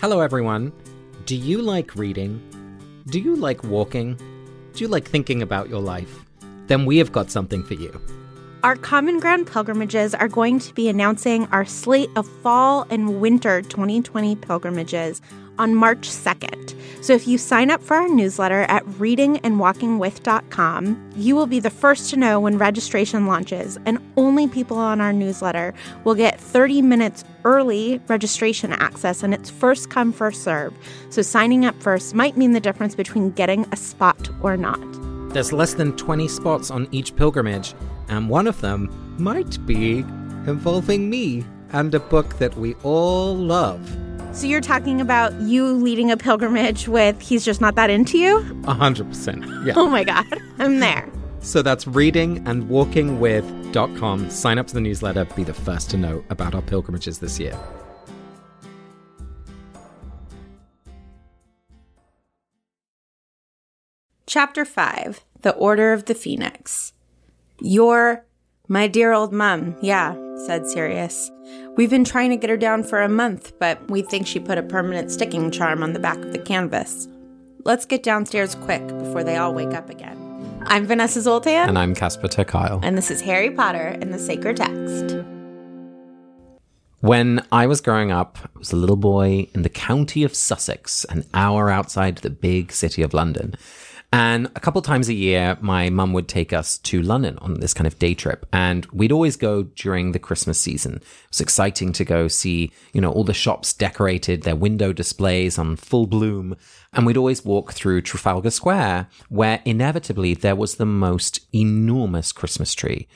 Hello, everyone. Do you like reading? Do you like walking? Do you like thinking about your life? Then we have got something for you. Our Common Ground pilgrimages are going to be announcing our slate of fall and winter 2020 pilgrimages on March 2nd. So if you sign up for our newsletter at readingandwalkingwith.com, you will be the first to know when registration launches, and only people on our newsletter will get 30 minutes early registration access, and it's first come, first serve. So signing up first might mean the difference between getting a spot or not. There's less than 20 spots on each pilgrimage, and one of them might be involving me and a book that we all love. So you're talking about you leading a pilgrimage with He's Just Not That Into You? 100%. Yeah. Oh my God, I'm there. So that's readingandwalkingwith.com. Sign up to the newsletter, be the first to know about our pilgrimages this year. Chapter 5 The Order of the Phoenix. You're my dear old mum, yeah, said Sirius. We've been trying to get her down for a month, but we think she put a permanent sticking charm on the back of the canvas. Let's get downstairs quick before they all wake up again. I'm Vanessa Zoltan. And I'm Casper ter And this is Harry Potter and the Sacred Text. When I was growing up, I was a little boy in the county of Sussex, an hour outside the big city of London. And a couple times a year, my mum would take us to London on this kind of day trip. And we'd always go during the Christmas season. It was exciting to go see, you know, all the shops decorated, their window displays on full bloom. And we'd always walk through Trafalgar Square, where inevitably there was the most enormous Christmas tree.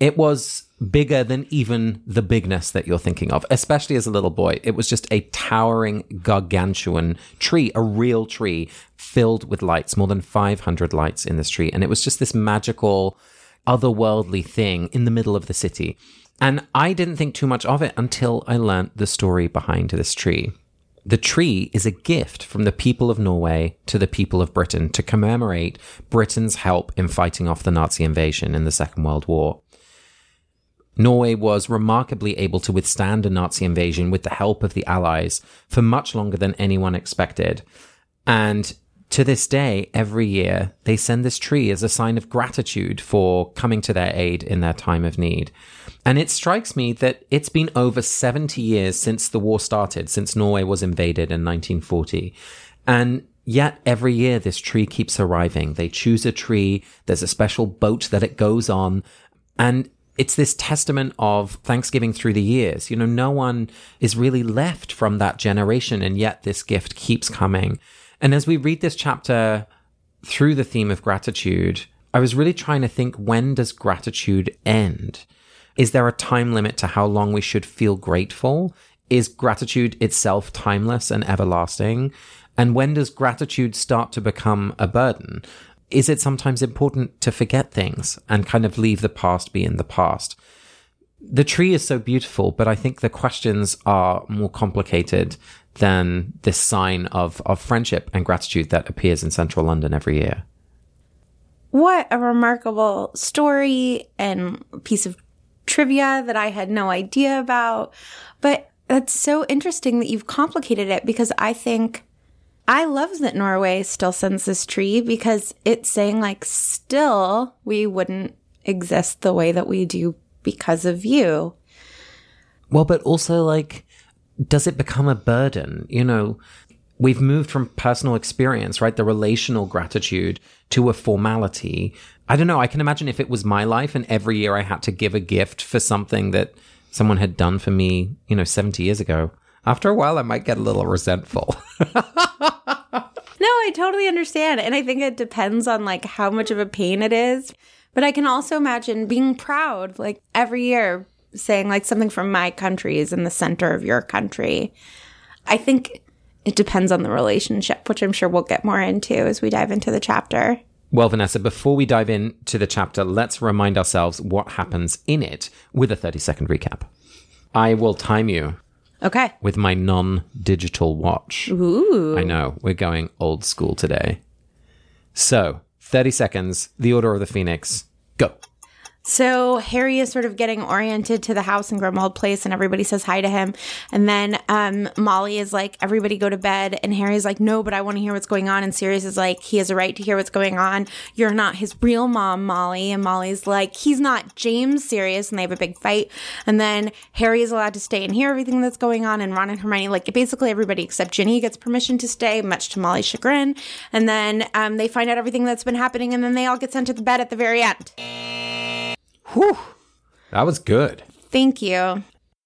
It was bigger than even the bigness that you're thinking of, especially as a little boy. It was just a towering, gargantuan tree, a real tree filled with lights, more than 500 lights in this tree. And it was just this magical, otherworldly thing in the middle of the city. And I didn't think too much of it until I learnt the story behind this tree. The tree is a gift from the people of Norway to the people of Britain to commemorate Britain's help in fighting off the Nazi invasion in the Second World War. Norway was remarkably able to withstand a Nazi invasion with the help of the Allies for much longer than anyone expected. And to this day, every year, they send this tree as a sign of gratitude for coming to their aid in their time of need. And it strikes me that it's been over 70 years since the war started, since Norway was invaded in 1940. And Yet every year this tree keeps arriving. They choose a tree. There's a special boat that it goes on. And it's this testament of Thanksgiving through the years. You know, no one is really left from that generation, and yet this gift keeps coming. And as we read this chapter through the theme of gratitude, I was really trying to think when does gratitude end? Is there a time limit to how long we should feel grateful? Is gratitude itself timeless and everlasting? And when does gratitude start to become a burden? Is it sometimes important to forget things and kind of leave the past be in the past? The tree is so beautiful, but I think the questions are more complicated than this sign of, of friendship and gratitude that appears in central London every year. What a remarkable story and piece of trivia that I had no idea about. But that's so interesting that you've complicated it because I think I love that Norway still sends this tree because it's saying, like, still we wouldn't exist the way that we do because of you. Well, but also, like, does it become a burden? You know, we've moved from personal experience, right? The relational gratitude to a formality. I don't know. I can imagine if it was my life and every year I had to give a gift for something that someone had done for me, you know, 70 years ago. After a while, I might get a little resentful. No, I totally understand. And I think it depends on like how much of a pain it is. But I can also imagine being proud, like every year saying like something from my country is in the center of your country. I think it depends on the relationship, which I'm sure we'll get more into as we dive into the chapter. Well, Vanessa, before we dive into the chapter, let's remind ourselves what happens in it with a 30 second recap. I will time you Okay. with my non digital watch. Ooh. I know, we're going old school today. So, 30 seconds, the Order of the Phoenix, go. So Harry is sort of getting oriented to the house in Grimmauld Place, and everybody says hi to him. And then um, Molly is like, "Everybody go to bed," and Harry's like, "No, but I want to hear what's going on." And Sirius is like, "He has a right to hear what's going on. You're not his real mom, Molly." And Molly's like, "He's not James Sirius," and they have a big fight. And then Harry is allowed to stay and hear everything that's going on, and Ron and Hermione, like basically everybody except Ginny, gets permission to stay, much to Molly's chagrin. And then um, they find out everything that's been happening, and then they all get sent to the bed at the very end. Whew. That was good. Thank you.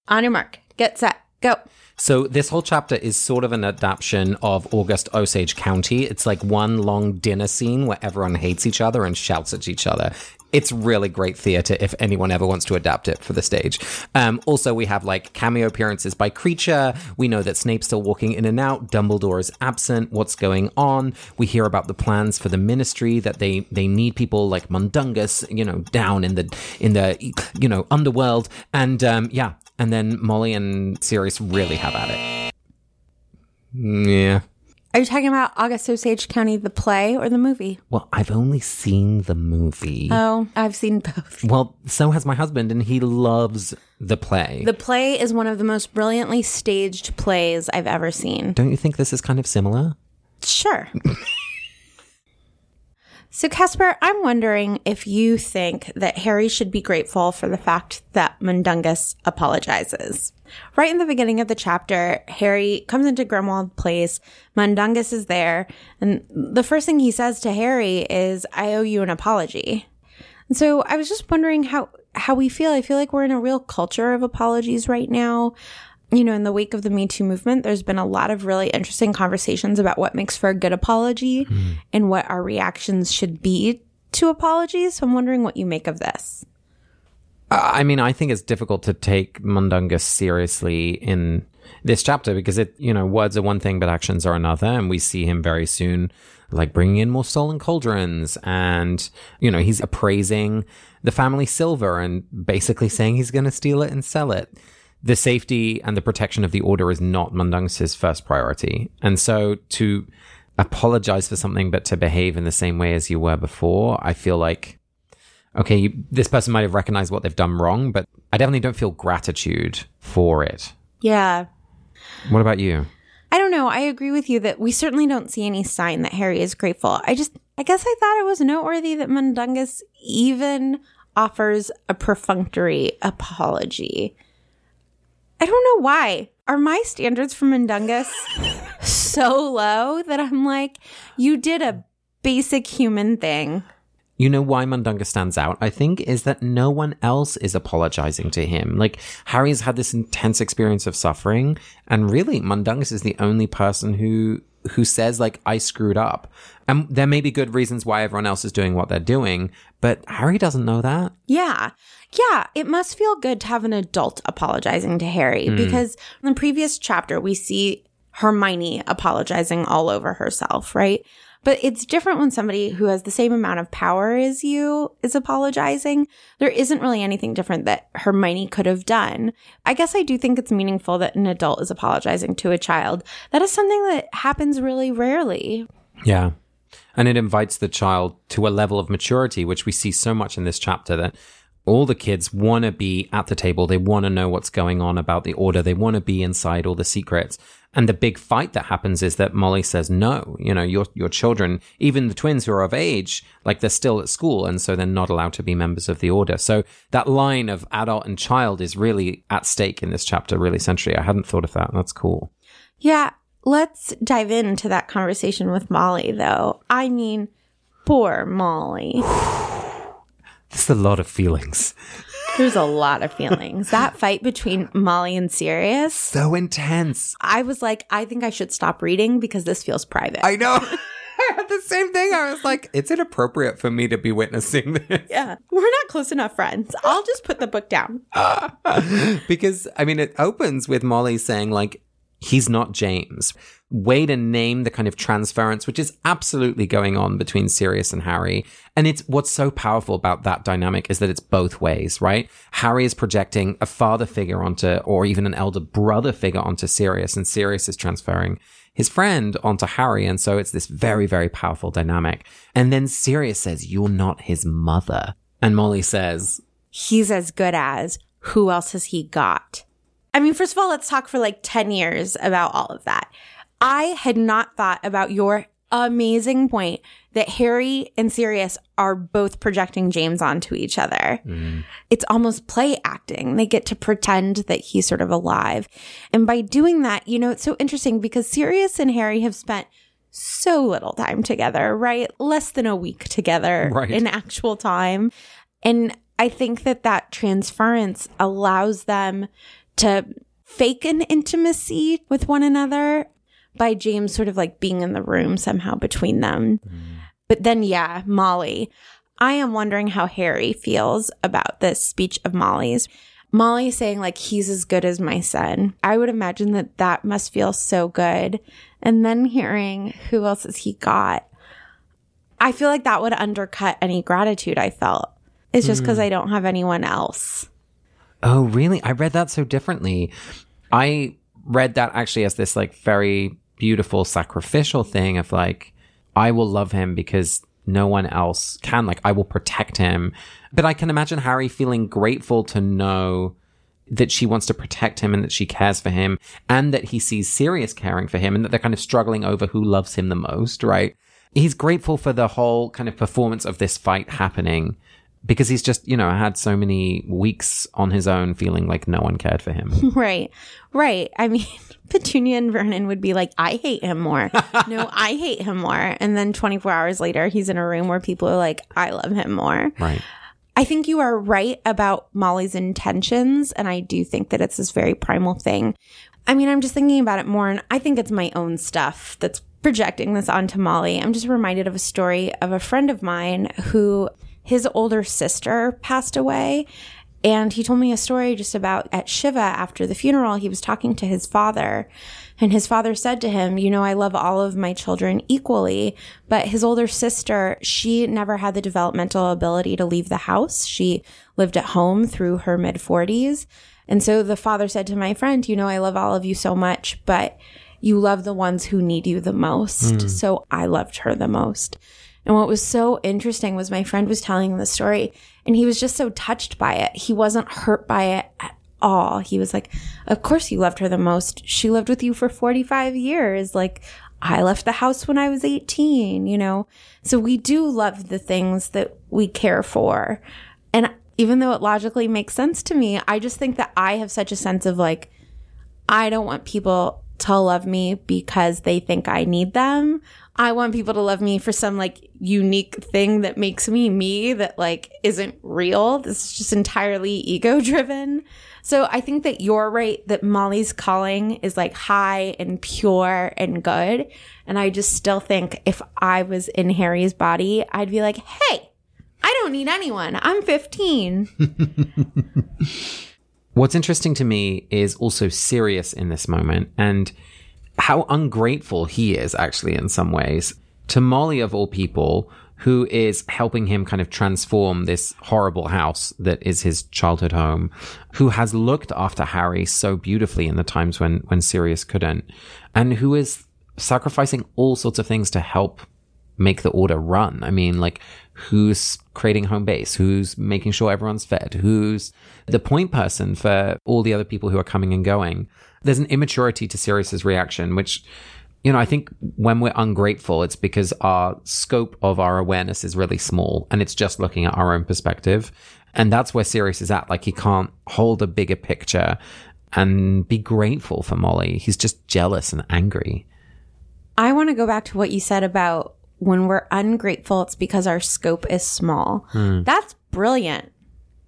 On your mark. Get set. Go. So this whole chapter is sort of an adaptation of August Osage County. It's like one long dinner scene where everyone hates each other and shouts at each other. It's really great theater if anyone ever wants to adapt it for the stage. Um, also, we have like cameo appearances by Kreacher. We know that Snape's still walking in and out. Dumbledore is absent. What's going on? We hear about the plans for the Ministry that they they need people like Mundungus, you know, down in the in the you know underworld. And um, yeah, and then Molly and Sirius really have at it. Yeah. Are you talking about August Osage County, the play or the movie? Well, I've only seen the movie. Oh, I've seen both. well, so has my husband, and he loves the play. The play is one of the most brilliantly staged plays I've ever seen. Don't you think this is kind of similar? Sure. so, Casper, I'm wondering if you think that Harry should be grateful for the fact that Mundungus apologizes. Right in the beginning of the chapter, Harry comes into Grimmauld Place. Mundungus is there. And the first thing he says to Harry is, I owe you an apology. And so I was just wondering how, how we feel. I feel like we're in a real culture of apologies right now. You know, in the wake of the Me Too movement, there's been a lot of really interesting conversations about what makes for a good apology mm. and what our reactions should be to apologies. So I'm wondering what you make of this. I mean, I think it's difficult to take Mundungus seriously in this chapter because it, you know, words are one thing, but actions are another. And we see him very soon, like bringing in more stolen cauldrons. And, you know, he's appraising the family silver and basically saying he's going to steal it and sell it. The safety and the protection of the order is not Mundungus's first priority. And so to apologize for something, but to behave in the same way as you were before, I feel like okay, you, this person might have recognized what they've done wrong, but I definitely don't feel gratitude for it. Yeah. What about you? I don't know. I agree with you that we certainly don't see any sign that Harry is grateful. I just, I guess I thought it was noteworthy that Mundungus even offers a perfunctory apology. I don't know why. Are my standards for Mundungus so low that I'm like, you did a basic human thing? You know why Mundungus stands out, I think, is that no one else is apologizing to him. Like, Harry's had this intense experience of suffering, and really, Mundungus is the only person who who says like I screwed up. And there may be good reasons why everyone else is doing what they're doing, but Harry doesn't know that. Yeah. Yeah, it must feel good to have an adult apologizing to Harry mm. because in the previous chapter we see Hermione apologizing all over herself, right? But it's different when somebody who has the same amount of power as you is apologizing. There isn't really anything different that Hermione could have done. I guess I do think it's meaningful that an adult is apologizing to a child. That is something that happens really rarely. Yeah. And it invites the child to a level of maturity, which we see so much in this chapter that all the kids want to be at the table. They want to know what's going on about the order. They want to be inside all the secrets. And the big fight that happens is that Molly says, no, you know, your, your children, even the twins who are of age, like they're still at school. And so they're not allowed to be members of the order. So that line of adult and child is really at stake in this chapter, really centrally. I hadn't thought of that. That's cool. Yeah. Let's dive into that conversation with Molly, though. I mean, poor Molly. There's a lot of feelings. There's a lot of feelings. that fight between Molly and Sirius. So intense. I was like, I think I should stop reading because this feels private. I know. I had the same thing. I was like, it's inappropriate for me to be witnessing this. Yeah. We're not close enough friends. I'll just put the book down. because, I mean, it opens with Molly saying, like, he's not James. Way to name the kind of transference, which is absolutely going on between Sirius and Harry. And it's what's so powerful about that dynamic is that it's both ways, right? Harry is projecting a father figure onto, or even an elder brother figure onto Sirius, and Sirius is transferring his friend onto Harry. And so it's this very, very powerful dynamic. And then Sirius says, You're not his mother. And Molly says, he's as good as, who else has he got? I mean, first of all, let's talk for like 10 years about all of that. I had not thought about your amazing point that Harry and Sirius are both projecting James onto each other. Mm. It's almost play acting. They get to pretend that he's sort of alive. And by doing that, you know, it's so interesting because Sirius and Harry have spent so little time together, right? Less than a week together right. in actual time. And I think that that transference allows them to fake an intimacy with one another by James sort of like being in the room somehow between them. Mm. But then, yeah, Molly. I am wondering how Harry feels about this speech of Molly's. Molly saying, like, he's as good as my son. I would imagine that that must feel so good. And then hearing who else has he got, I feel like that would undercut any gratitude I felt. It's just because mm. I don't have anyone else. Oh, really? I read that so differently. I read that actually as this like very beautiful sacrificial thing of like, I will love him because no one else can. Like, I will protect him. But I can imagine Harry feeling grateful to know that she wants to protect him and that she cares for him and that he sees Sirius caring for him and that they're kind of struggling over who loves him the most, right? He's grateful for the whole kind of performance of this fight happening because he's just, you know, had so many weeks on his own feeling like no one cared for him. Right. Right. I mean, Petunia and Vernon would be like, I hate him more. no, I hate him more. And then 24 hours later, he's in a room where people are like, I love him more. Right. I think you are right about Molly's intentions. And I do think that it's this very primal thing. I mean, I'm just thinking about it more, and I think it's my own stuff that's projecting this onto Molly. I'm just reminded of a story of a friend of mine who his older sister passed away. And he told me a story just about at Shiva after the funeral, he was talking to his father. And his father said to him, You know, I love all of my children equally, but his older sister, she never had the developmental ability to leave the house. She lived at home through her mid 40s. And so the father said to my friend, You know, I love all of you so much, but you love the ones who need you the most. Mm. So I loved her the most. And what was so interesting was my friend was telling the story and he was just so touched by it. He wasn't hurt by it at all. He was like, Of course you loved her the most. She lived with you for 45 years. Like, I left the house when I was 18, you know? So we do love the things that we care for. And even though it logically makes sense to me, I just think that I have such a sense of like, I don't want people to love me because they think I need them. I want people to love me for some like unique thing that makes me me that like isn't real. This is just entirely ego driven. So I think that you're right that Molly's calling is like high and pure and good. And I just still think if I was in Harry's body, I'd be like, hey, I don't need anyone. I'm 15. What's interesting to me is also Sirius in this moment. And how ungrateful he is actually in some ways to Molly of all people who is helping him kind of transform this horrible house that is his childhood home, who has looked after Harry so beautifully in the times when, when Sirius couldn't, and who is sacrificing all sorts of things to help make the order run. I mean, like, who's creating home base? Who's making sure everyone's fed? Who's the point person for all the other people who are coming and going? there's an immaturity to Sirius's reaction, which, you know, I think when we're ungrateful, it's because our scope of our awareness is really small and it's just looking at our own perspective. And that's where Sirius is at. Like he can't hold a bigger picture and be grateful for Molly. He's just jealous and angry. I want to go back to what you said about when we're ungrateful, it's because our scope is small. Hmm. That's brilliant.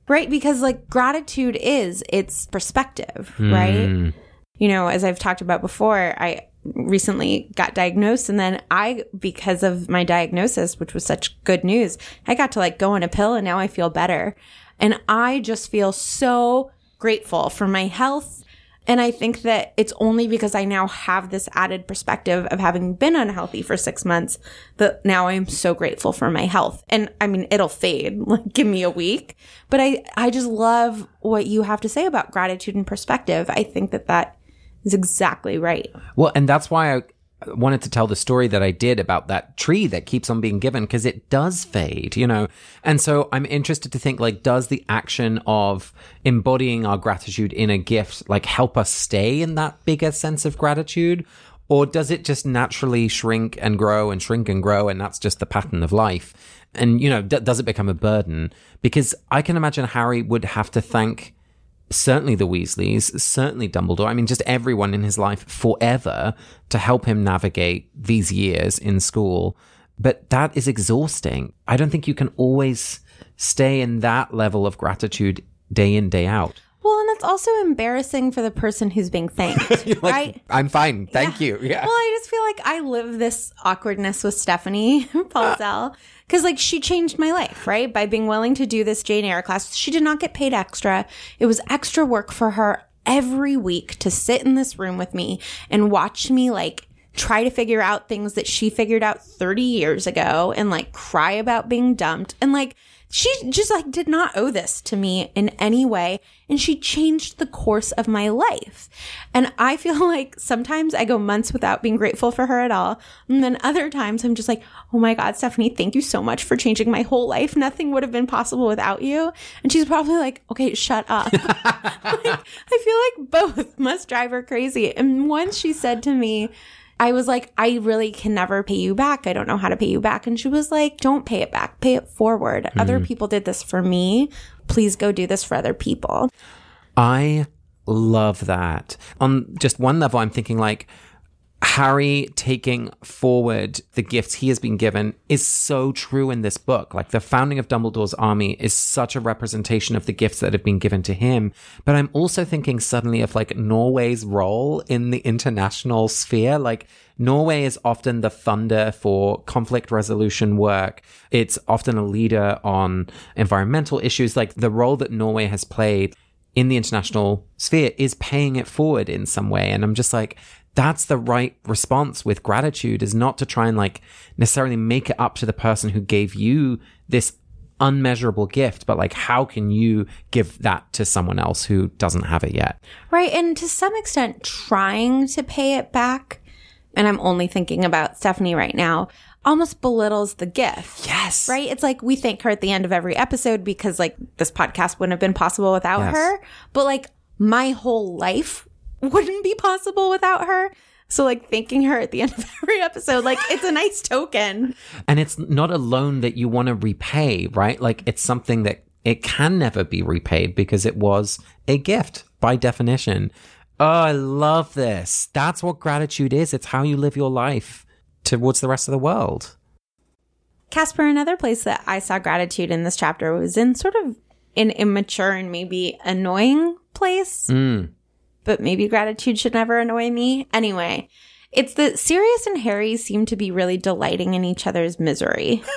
Right? Because like gratitude is its perspective, right? Hmm you know, as I've talked about before, I recently got diagnosed and then I because of my diagnosis which was such good news I got to like go on a pill and now I feel better and I just feel so grateful for my health and I think that it's only because I now have this added perspective of having been unhealthy for 6 months that now I'm so grateful for my health. And I mean it'll fade. Like give me a week. But I I just love what you have to say about gratitude and perspective. I think that that is exactly right. Well, and that's why I, wanted to tell the story that I did about that tree that keeps on being given because it does fade, you know? And so I'm interested to think like, does the action of embodying our gratitude in a gift like help us stay in that bigger sense of gratitude? Or does it just naturally shrink and grow and shrink and grow? And that's just the pattern of life. And, you know, d- does it become a burden? Because I can imagine Harry would have to thank certainly the Weasleys, certainly Dumbledore. I mean, just everyone in his life forever to help him navigate these years in school. But that is exhausting. I don't think you can always stay in that level of gratitude day in, day out. Well, and that's also embarrassing for the person who's being thanked, Like, right? I'm fine. Thank you. Yeah. Well, I just feel like I live this awkwardness with Stephanie Paulsell ah. because, like, she changed my life, right? By being willing to do this Jane Eyre class. She did not get paid extra. It was extra work for her every week to sit in this room with me and watch me, like, try to figure out things that she figured out 30 years ago and, like, cry about being dumped. And, like, she just like did not owe this to me in any way and she changed the course of my life. And i feel like sometimes i go months without being grateful for her at all and then other times i'm just like oh my god stephanie thank you so much for changing my whole life. Nothing would have been possible without you. And she's probably like okay shut up. Like, i feel like both must drive her crazy. And once she said to me I was like, I really can never pay you back. I don't know how to pay you back. And she was like, don't pay it back, pay it forward. Other mm. people did this for me. Please go do this for other people. I love that. On just one level, I'm thinking like Harry taking forward the gifts he has been given is so true in this book. Like the founding of Dumbledore's army is such a representation of the gifts that have been given to him. But I'm also thinking suddenly of like Norway's role in the international sphere. Like Norway is often the funder for conflict resolution work. It's often a leader on environmental issues. Like the role that Norway has played in the international sphere is paying it forward in some way. And I'm just like, that's the right response with gratitude is not to try and like necessarily make it up to the person who gave you this unmeasurable gift, but like, how can you give that to someone else who doesn't have it yet? Right. And to some extent, trying to pay it back, and I'm only thinking about Stephanie right now, almost belittles the gift. Yes. Right? It's like we thank her at the end of every episode because like this podcast wouldn't have been possible without Yes. her. But like my whole life wouldn't be possible without her. So like thanking her at the end of every episode, like it's a nice token. And it's not a loan that you want to repay, right? Like it's something that it can never be repaid because it was a gift by definition. Oh, I love this. That's what gratitude is. It's how you live your life towards the rest of the world. Casper, another place that I saw gratitude in this chapter was in sort of an immature and maybe annoying place. Mm. But maybe gratitude should never annoy me. Anyway, it's that Sirius and Harry seem to be really delighting in each other's misery.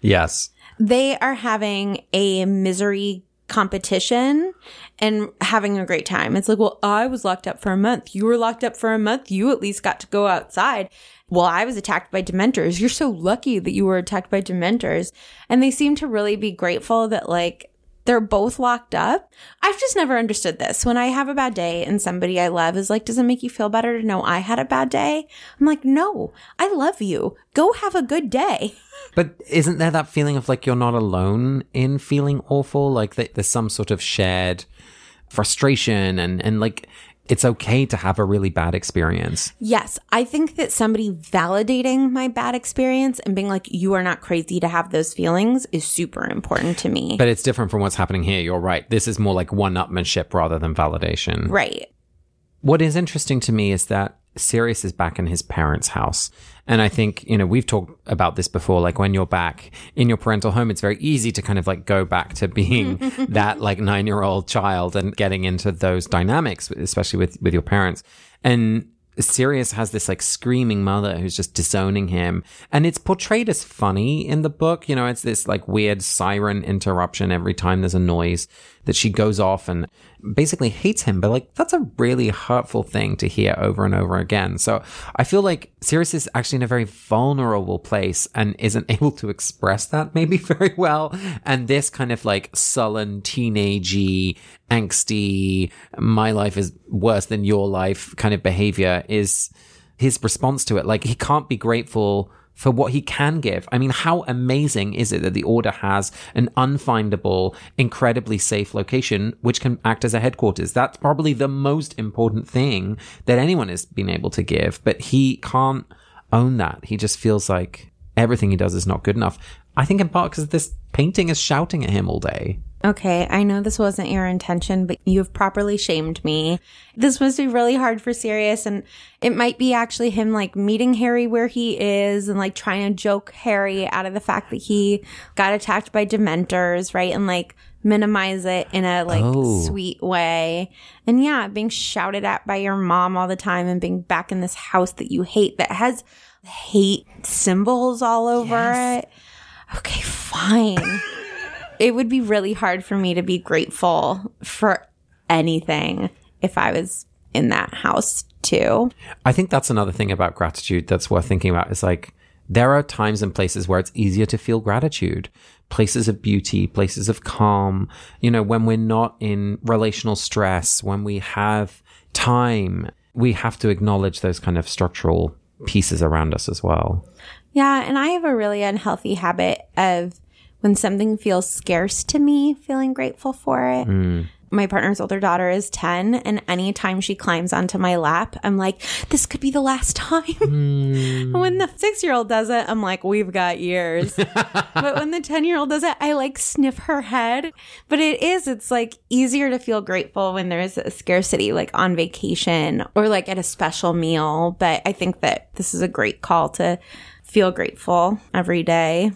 Yes. they are having a misery competition and having a great time. It's like, well, I was locked up for a month. You were locked up for a month. You at least got to go outside. Well, I was attacked by dementors. You're so lucky that you were attacked by dementors. And they seem to really be grateful that like they're both locked up. I've just never understood this. When I have a bad day and somebody I love is like, does it make you feel better to know I had a bad day? I'm like, no, I love you. Go have a good day. But isn't there that feeling of like you're not alone in feeling awful? Like that there's some sort of shared frustration and, and like it's okay to have a really bad experience. Yes, I think that somebody validating my bad experience and being like, you are not crazy to have those feelings is super important to me. But it's different from what's happening here. You're right. This is more like one upmanship rather than validation. right. What is interesting to me is that Sirius is back in his parents' house. And I think, you know, we've talked about this before. Like when you're back in your parental home, it's very easy to kind of like go back to being that like nine year old child and getting into those dynamics, especially with, with your parents. And Sirius has this like screaming mother who's just disowning him. And it's portrayed as funny in the book. You know, it's this like weird siren interruption every time there's a noise that she goes off and basically hates him. But like, that's a really hurtful thing to hear over and over again. So I feel like Sirius is actually in a very vulnerable place and isn't able to express that maybe very well. And this kind of like sullen, teenagey, angsty, my life is worse than your life kind of behavior is his response to it. Like he can't be grateful for what he can give. I mean, how amazing is it that the Order has an unfindable, incredibly safe location which can act as a headquarters? That's probably the most important thing that anyone has been able to give, but he can't own that. He just feels like everything he does is not good enough. I think in part because this painting is shouting at him all day. Okay, I know this wasn't your intention, but you've properly shamed me. This must be really hard for Sirius, and it might be actually him like meeting Harry where he is and like trying to joke Harry out of the fact that he got attacked by Dementors, right? And like minimize it in a like Oh. sweet way. And yeah, being shouted at by your mom all the time and being back in this house that you hate that has hate symbols all over it. Okay, fine. it would be really hard for me to be grateful for anything if I was in that house too. I think that's another thing about gratitude that's worth thinking about. Is like there are times and places where it's easier to feel gratitude, places of beauty, places of calm. You know, when we're not in relational stress, when we have time, we have to acknowledge those kind of structural pieces around us as well. Yeah, and I have a really unhealthy habit of when something feels scarce to me, feeling grateful for it. Mm. My partner's older daughter is 10, and anytime she climbs onto my lap, I'm like, this could be the last time. Hmm. when the six year old does it, I'm like, we've got years. but when the 10 year old does it, I like sniff her head. But it is, it's like easier to feel grateful when there's a scarcity, like on vacation or like at a special meal. But I think that this is a great call to feel grateful every day.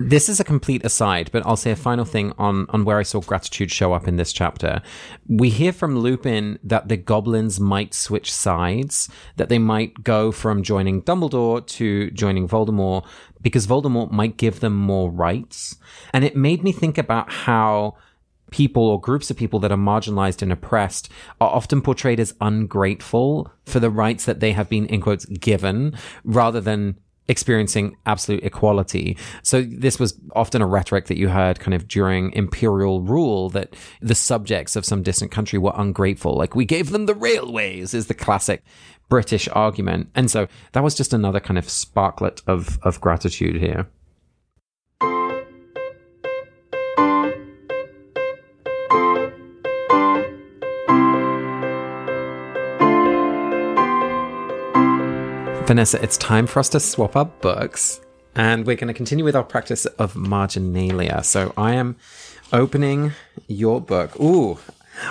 This is a complete aside, but I'll say a final thing on, on where I saw gratitude show up in this chapter. We hear from Lupin that the goblins might switch sides, that they might go from joining Dumbledore to joining Voldemort because Voldemort might give them more rights. And it made me think about how people or groups of people that are marginalized and oppressed are often portrayed as ungrateful for the rights that they have been, in quotes, given rather than experiencing absolute equality. So this was often a rhetoric that you heard kind of during imperial rule that the subjects of some distant country were ungrateful. Like we gave them the railways is the classic British argument. And so that was just another kind of sparklet of, of gratitude here. Vanessa, it's time for us to swap our books. And we're going to continue with our practice of marginalia. So I am opening your book. Ooh,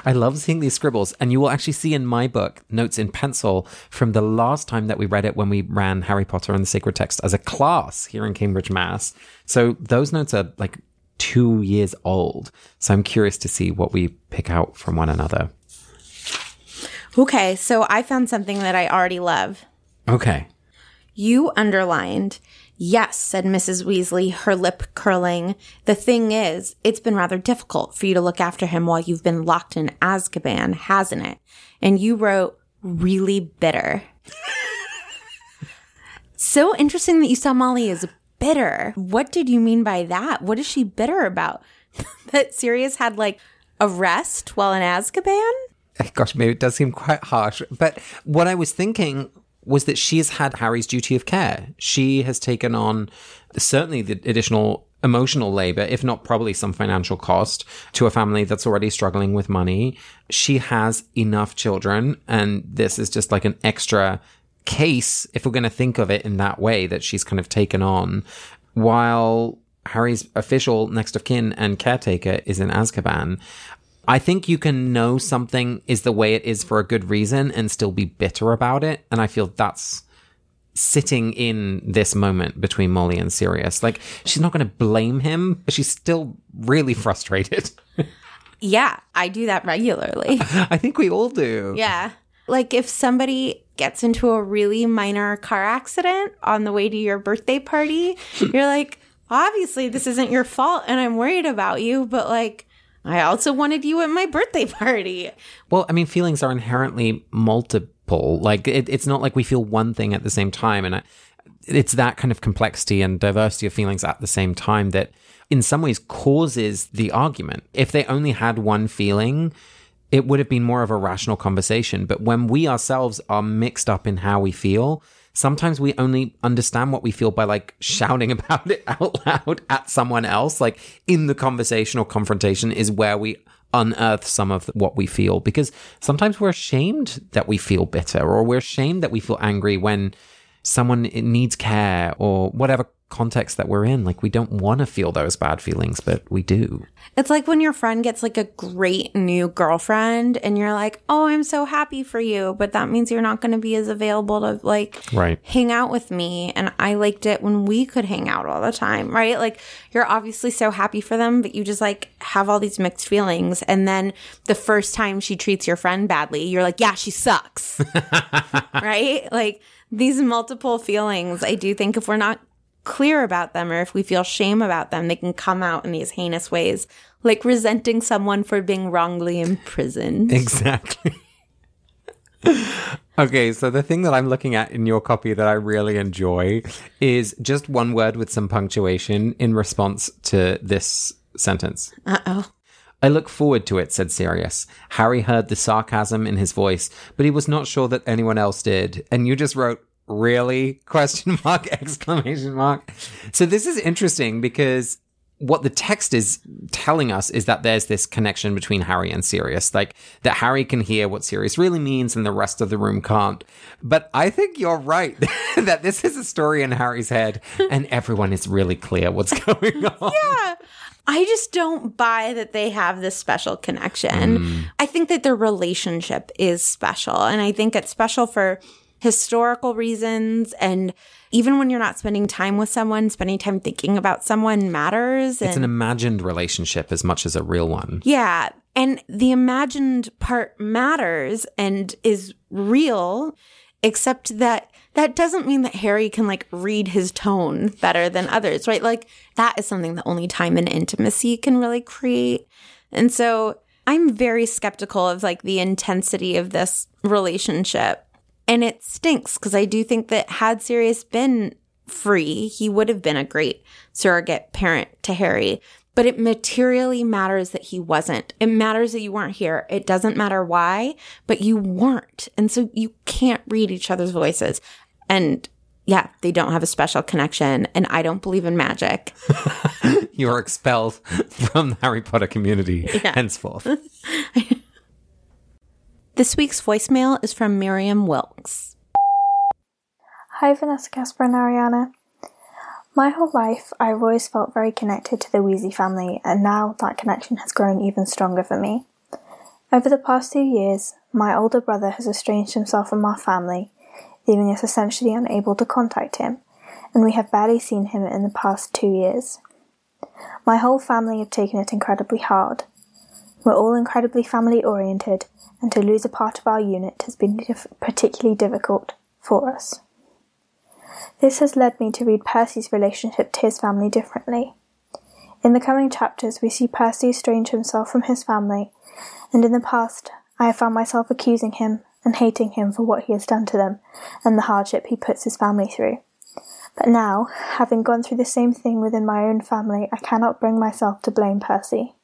I love seeing these scribbles. And you will actually see in my book notes in pencil from the last time that we read it when we ran Harry Potter and the Sacred Text as a class here in Cambridge, Mass. So those notes are like two years old. So I'm curious to see what we pick out from one another. Okay, so I found something that I already love. Okay. You underlined, yes, said Mrs. Weasley, her lip curling. The thing is, it's been rather difficult for you to look after him while you've been locked in Azkaban, hasn't it? And you wrote, really bitter. so interesting that you saw Molly as bitter. What did you mean by that? What is she bitter about? that Sirius had like a rest while in Azkaban? Eh, gosh, maybe it does seem quite harsh. But what I was thinking was that she has had Harry's duty of care. She has taken on certainly the additional emotional labor, if not probably some financial cost to a family that's already struggling with money. She has enough children, and this is just like an extra case, if we're going to think of it in that way, that she's kind of taken on while Harry's official next of kin and caretaker is in Azkaban. I think you can know something is the way it is for a good reason and still be bitter about it. And I feel that's sitting in this moment between Molly and Sirius. Like, she's not going to blame him, but she's still really frustrated. Yeah, I do that regularly. I think we all do. Yeah. Like if somebody gets into a really minor car accident on the way to your birthday party, you're like, obviously this isn't your fault and I'm worried about you, but like I also wanted you at my birthday party. Well, I mean, feelings are inherently multiple. Like, it, it's not like we feel one thing at the same time. And I, it's that kind of complexity and diversity of feelings at the same time that in some ways causes the argument. If they only had one feeling, it would have been more of a rational conversation. But when we ourselves are mixed up in how we feel, sometimes we only understand what we feel by like shouting about it out loud at someone else. Like in the conversation or confrontation is where we unearth some of what we feel because sometimes we're ashamed that we feel bitter or we're ashamed that we feel angry when someone needs care or whatever context that we're in. Like we don't want to feel those bad feelings, but we do. It's like when your friend gets like a great new girlfriend and you're like, "Oh, I'm so happy for you," but that means you're not going to be as available to like Right. hang out with me and I liked it when we could hang out all the time, right? Like you're obviously so happy for them, but you just like have all these mixed feelings and then the first time she treats your friend badly, you're like, "Yeah, she sucks." right? Like these multiple feelings, I do think if we're not clear about them or if we feel shame about them, they can come out in these heinous ways, like resenting someone for being wrongly imprisoned. Exactly. okay, so the thing that I'm looking at in your copy that I really enjoy is just one word with some punctuation in response to this sentence. Uh oh. I look forward to it, said Sirius. Harry heard the sarcasm in his voice, but he was not sure that anyone else did. And you just wrote, really? Question mark, exclamation mark. So this is interesting because what the text is telling us is that there's this connection between Harry and Sirius, like that Harry can hear what Sirius really means and the rest of the room can't. But I think you're right that this is a story in Harry's head and everyone is really clear what's going on. Yeah. I just don't buy that they have this special connection. Mm. I think that their relationship is special. And I think it's special for historical reasons. And even when you're not spending time with someone, spending time thinking about someone matters. It's an imagined relationship as much as a real one. Yeah. And the imagined part matters and is real, except that that doesn't mean that Harry can like read his tone better than others, right? Like that is something that only time and intimacy can really create. And so I'm very skeptical of like the intensity of this relationship. And it stinks because I do think that had Sirius been free, he would have been a great surrogate parent to Harry. But it materially matters that he wasn't. It matters that you weren't here. It doesn't matter why, but you weren't. And so you can't read each other's voices. And yeah, they don't have a special connection. And I don't believe in magic. You're expelled from the Harry Potter community henceforth. This week's voicemail is from Miriam Wilks. Hi, Vanessa, Casper, and Ariana. My whole life, I've always felt very connected to the Weasley family, and now that connection has grown even stronger for me. Over the past two years, my older brother has estranged himself from our family, leaving us essentially unable to contact him, and we have barely seen him in the past two years. My whole family have taken it incredibly hard. We're all incredibly family oriented, and to lose a part of our unit has been particularly difficult for us. This has led me to read Percy's relationship to his family differently. In the coming chapters, we see Percy estrange himself from his family, and in the past, I have found myself accusing him and hating him for what he has done to them and the hardship he puts his family through. But now, having gone through the same thing within my own family, I cannot bring myself to blame Percy.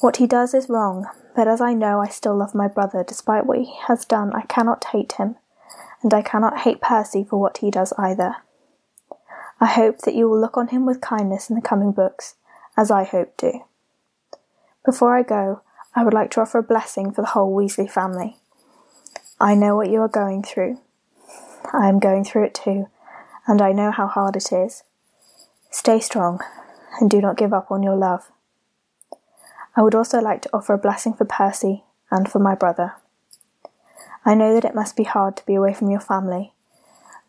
What he does is wrong, but as I know I still love my brother despite what he has done, I cannot hate him and I cannot hate Percy for what he does either. I hope that you will look on him with kindness in the coming books, as I hope to. Before I go, I would like to offer a blessing for the whole Weasley family. I know what you are going through. I am going through it too, and I know how hard it is. Stay strong, and do not give up on your love. I would also like to offer a blessing for Percy and for my brother. I know that it must be hard to be away from your family,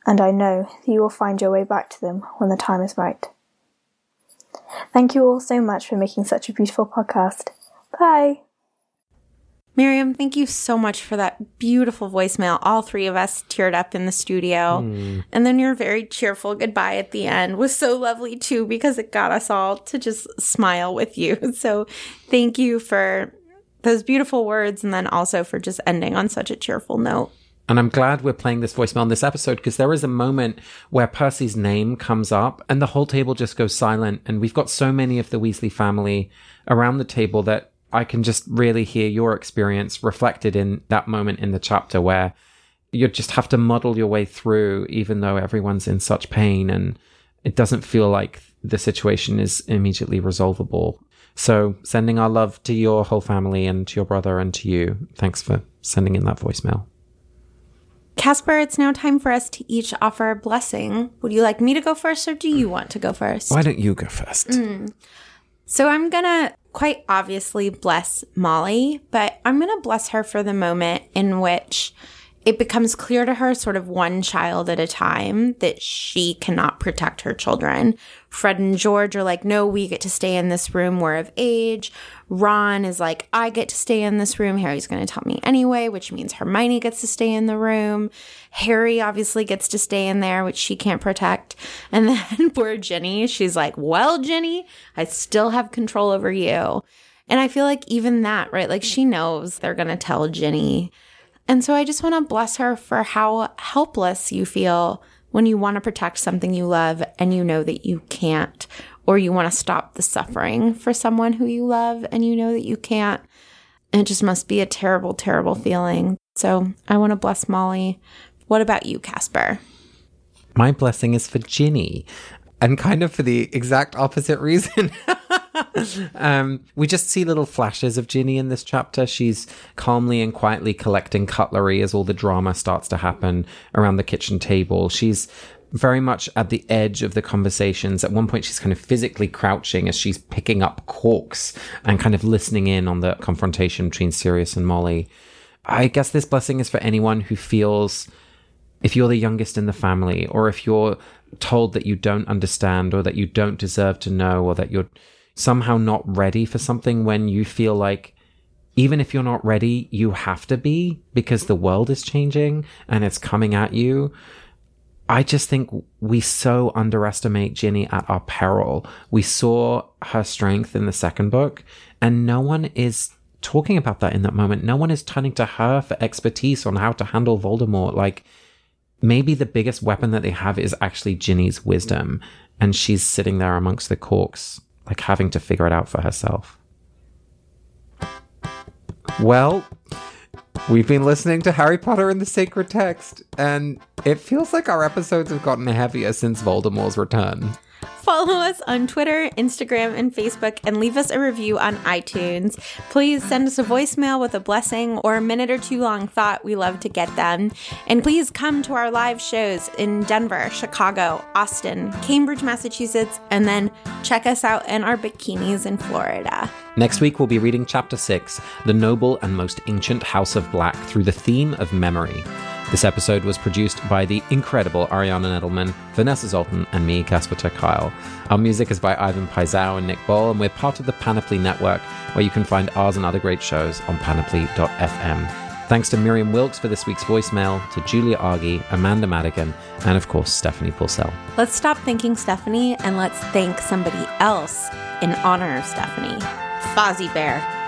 and I know that you will find your way back to them when the time is right. Thank you all so much for making such a beautiful podcast. Bye! Miriam, thank you so much for that beautiful voicemail. All three of us teared up in the studio. Hmm. And then your very cheerful goodbye at the end was so lovely too because it got us all to just smile with you. So thank you for those beautiful words and then also for just ending on such a cheerful note. And I'm glad we're playing this voicemail in this episode because there is a moment where Percy's name comes up and the whole table just goes silent. And we've got so many of the Weasley family around the table that I can just really hear your experience reflected in that moment in the chapter where you just have to muddle your way through, even though everyone's in such pain and it doesn't feel like the situation is immediately resolvable. So, sending our love to your whole family and to your brother and to you. Thanks for sending in that voicemail. Casper, it's now time for us to each offer a blessing. Would you like me to go first or do you want to go first? Why don't you go first? Mm. So I'm going to quite obviously bless Molly, but I'm going to bless her for the moment in which it becomes clear to her, sort of one child at a time, that she cannot protect her children. Fred and George are like, no, we get to stay in this room. We're of age. Ron is like, I get to stay in this room. Harry's going to tell me anyway, which means Hermione gets to stay in the room. Harry obviously gets to stay in there, which she can't protect. And then poor Ginny, she's like, well, Ginny, I still have control over you. And I feel like even that, right? Like she knows they're going to tell Ginny and so I just want to bless her for how helpless you feel when you want to protect something you love and you know that you can't, or you want to stop the suffering for someone who you love and you know that you can't. It just must be a terrible, terrible feeling. So I want to bless Molly. What about you, Casper? My blessing is for Ginny, and kind of for the exact opposite reason. um, we just see little flashes of Ginny in this chapter. She's calmly and quietly collecting cutlery as all the drama starts to happen around the kitchen table. She's very much at the edge of the conversations. At one point, she's kind of physically crouching as she's picking up corks and kind of listening in on the confrontation between Sirius and Molly. I guess this blessing is for anyone who feels if you're the youngest in the family, or if you're told that you don't understand, or that you don't deserve to know, or that you're somehow not ready for something when you feel like even if you're not ready, you have to be because the world is changing and it's coming at you. I just think we so underestimate Ginny at our peril. We saw her strength in the second book, and no one is talking about that in that moment. No one is turning to her for expertise on how to handle Voldemort. Like, maybe the biggest weapon that they have is actually Ginny's wisdom, and she's sitting there amongst the corks like having to figure it out for herself. Well, we've been listening to Harry Potter and the Sacred Text, and it feels like our episodes have gotten heavier since Voldemort's return. Follow us on Twitter, Instagram, and Facebook, and leave us a review on iTunes. Please send us a voicemail with a blessing or a minute or two long thought. We love to get them. And please come to our live shows in Denver, Chicago, Austin, Cambridge, Massachusetts, and then check us out in our bikinis in Florida. Next week, we'll be reading Chapter 6 The Noble and Most Ancient House of Black through the theme of memory. This episode was produced by the incredible Ariana Nedelman, Vanessa Zoltan, and me, Casper ter Kuile. Our music is by Ivan Paisau and Nick Ball, and we're part of the Panoply Network, where you can find ours and other great shows on panoply.fm. Thanks to Miriam Wilks for this week's voicemail, to Julia Argy, Amanda Madigan, and of course, Stephanie Purcell. Let's stop thanking Stephanie and let's thank somebody else in honor of Stephanie. Fozzie Bear,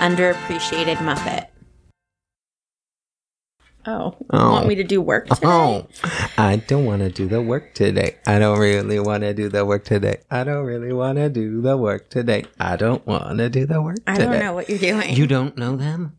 underappreciated Muppet. Oh, oh. want me to do work oh. today? Oh, I don't want to do the work today. I don't really want to do the work today. I don't really want to do the work today. I don't want to do the work today. I don't know what you're doing. You don't know them?